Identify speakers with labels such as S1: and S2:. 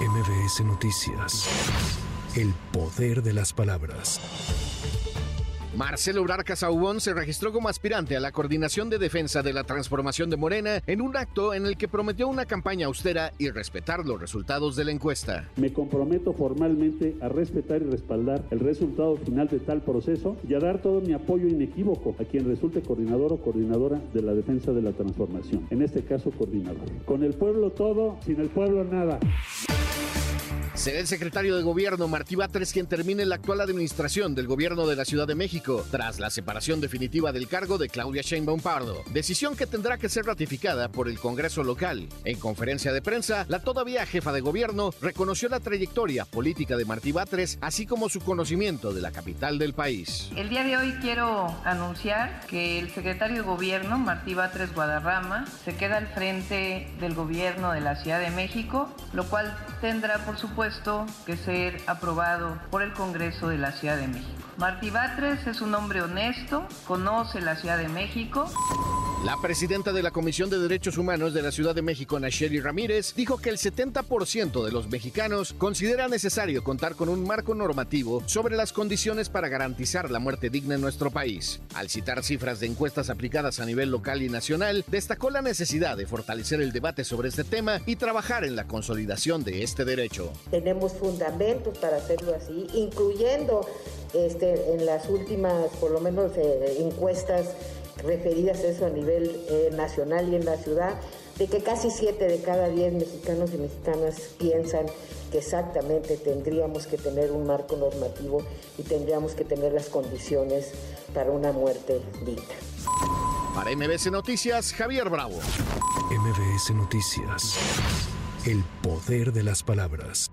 S1: MBS Noticias. El poder de las palabras.
S2: Marcelo Urarca Saubón se registró como aspirante a la coordinación de defensa de la transformación de Morena en un acto en el que prometió una campaña austera y respetar los resultados de la encuesta.
S3: Me comprometo formalmente a respetar y respaldar el resultado final de tal proceso y a dar todo mi apoyo inequívoco a quien resulte coordinador o coordinadora de la defensa de la transformación. En este caso, coordinador. Con el pueblo todo, sin el pueblo nada.
S2: Será el secretario de Gobierno Martí Batres quien termine la actual administración del Gobierno de la Ciudad de México tras la separación definitiva del cargo de Claudia Sheinbaum Pardo, decisión que tendrá que ser ratificada por el Congreso local. En conferencia de prensa, la todavía jefa de gobierno reconoció la trayectoria política de Martí Batres, así como su conocimiento de la capital del país.
S4: El día de hoy quiero anunciar que el secretario de Gobierno Martí Batres Guadarrama se queda al frente del Gobierno de la Ciudad de México, lo cual tendrá por supuesto que ser aprobado por el Congreso de la Ciudad de México. Martí Batres es un hombre honesto, conoce la Ciudad de México.
S2: La presidenta de la Comisión de Derechos Humanos de la Ciudad de México, Nacheli Ramírez, dijo que el 70% de los mexicanos considera necesario contar con un marco normativo sobre las condiciones para garantizar la muerte digna en nuestro país. Al citar cifras de encuestas aplicadas a nivel local y nacional, destacó la necesidad de fortalecer el debate sobre este tema y trabajar en la consolidación de este derecho.
S5: Tenemos fundamentos para hacerlo así, incluyendo este, en las últimas, por lo menos, eh, encuestas referidas a eso a nivel eh, nacional y en la ciudad, de que casi siete de cada diez mexicanos y mexicanas piensan que exactamente tendríamos que tener un marco normativo y tendríamos que tener las condiciones para una muerte digna.
S2: Para MBS Noticias, Javier Bravo.
S1: MBS Noticias. El poder de las palabras.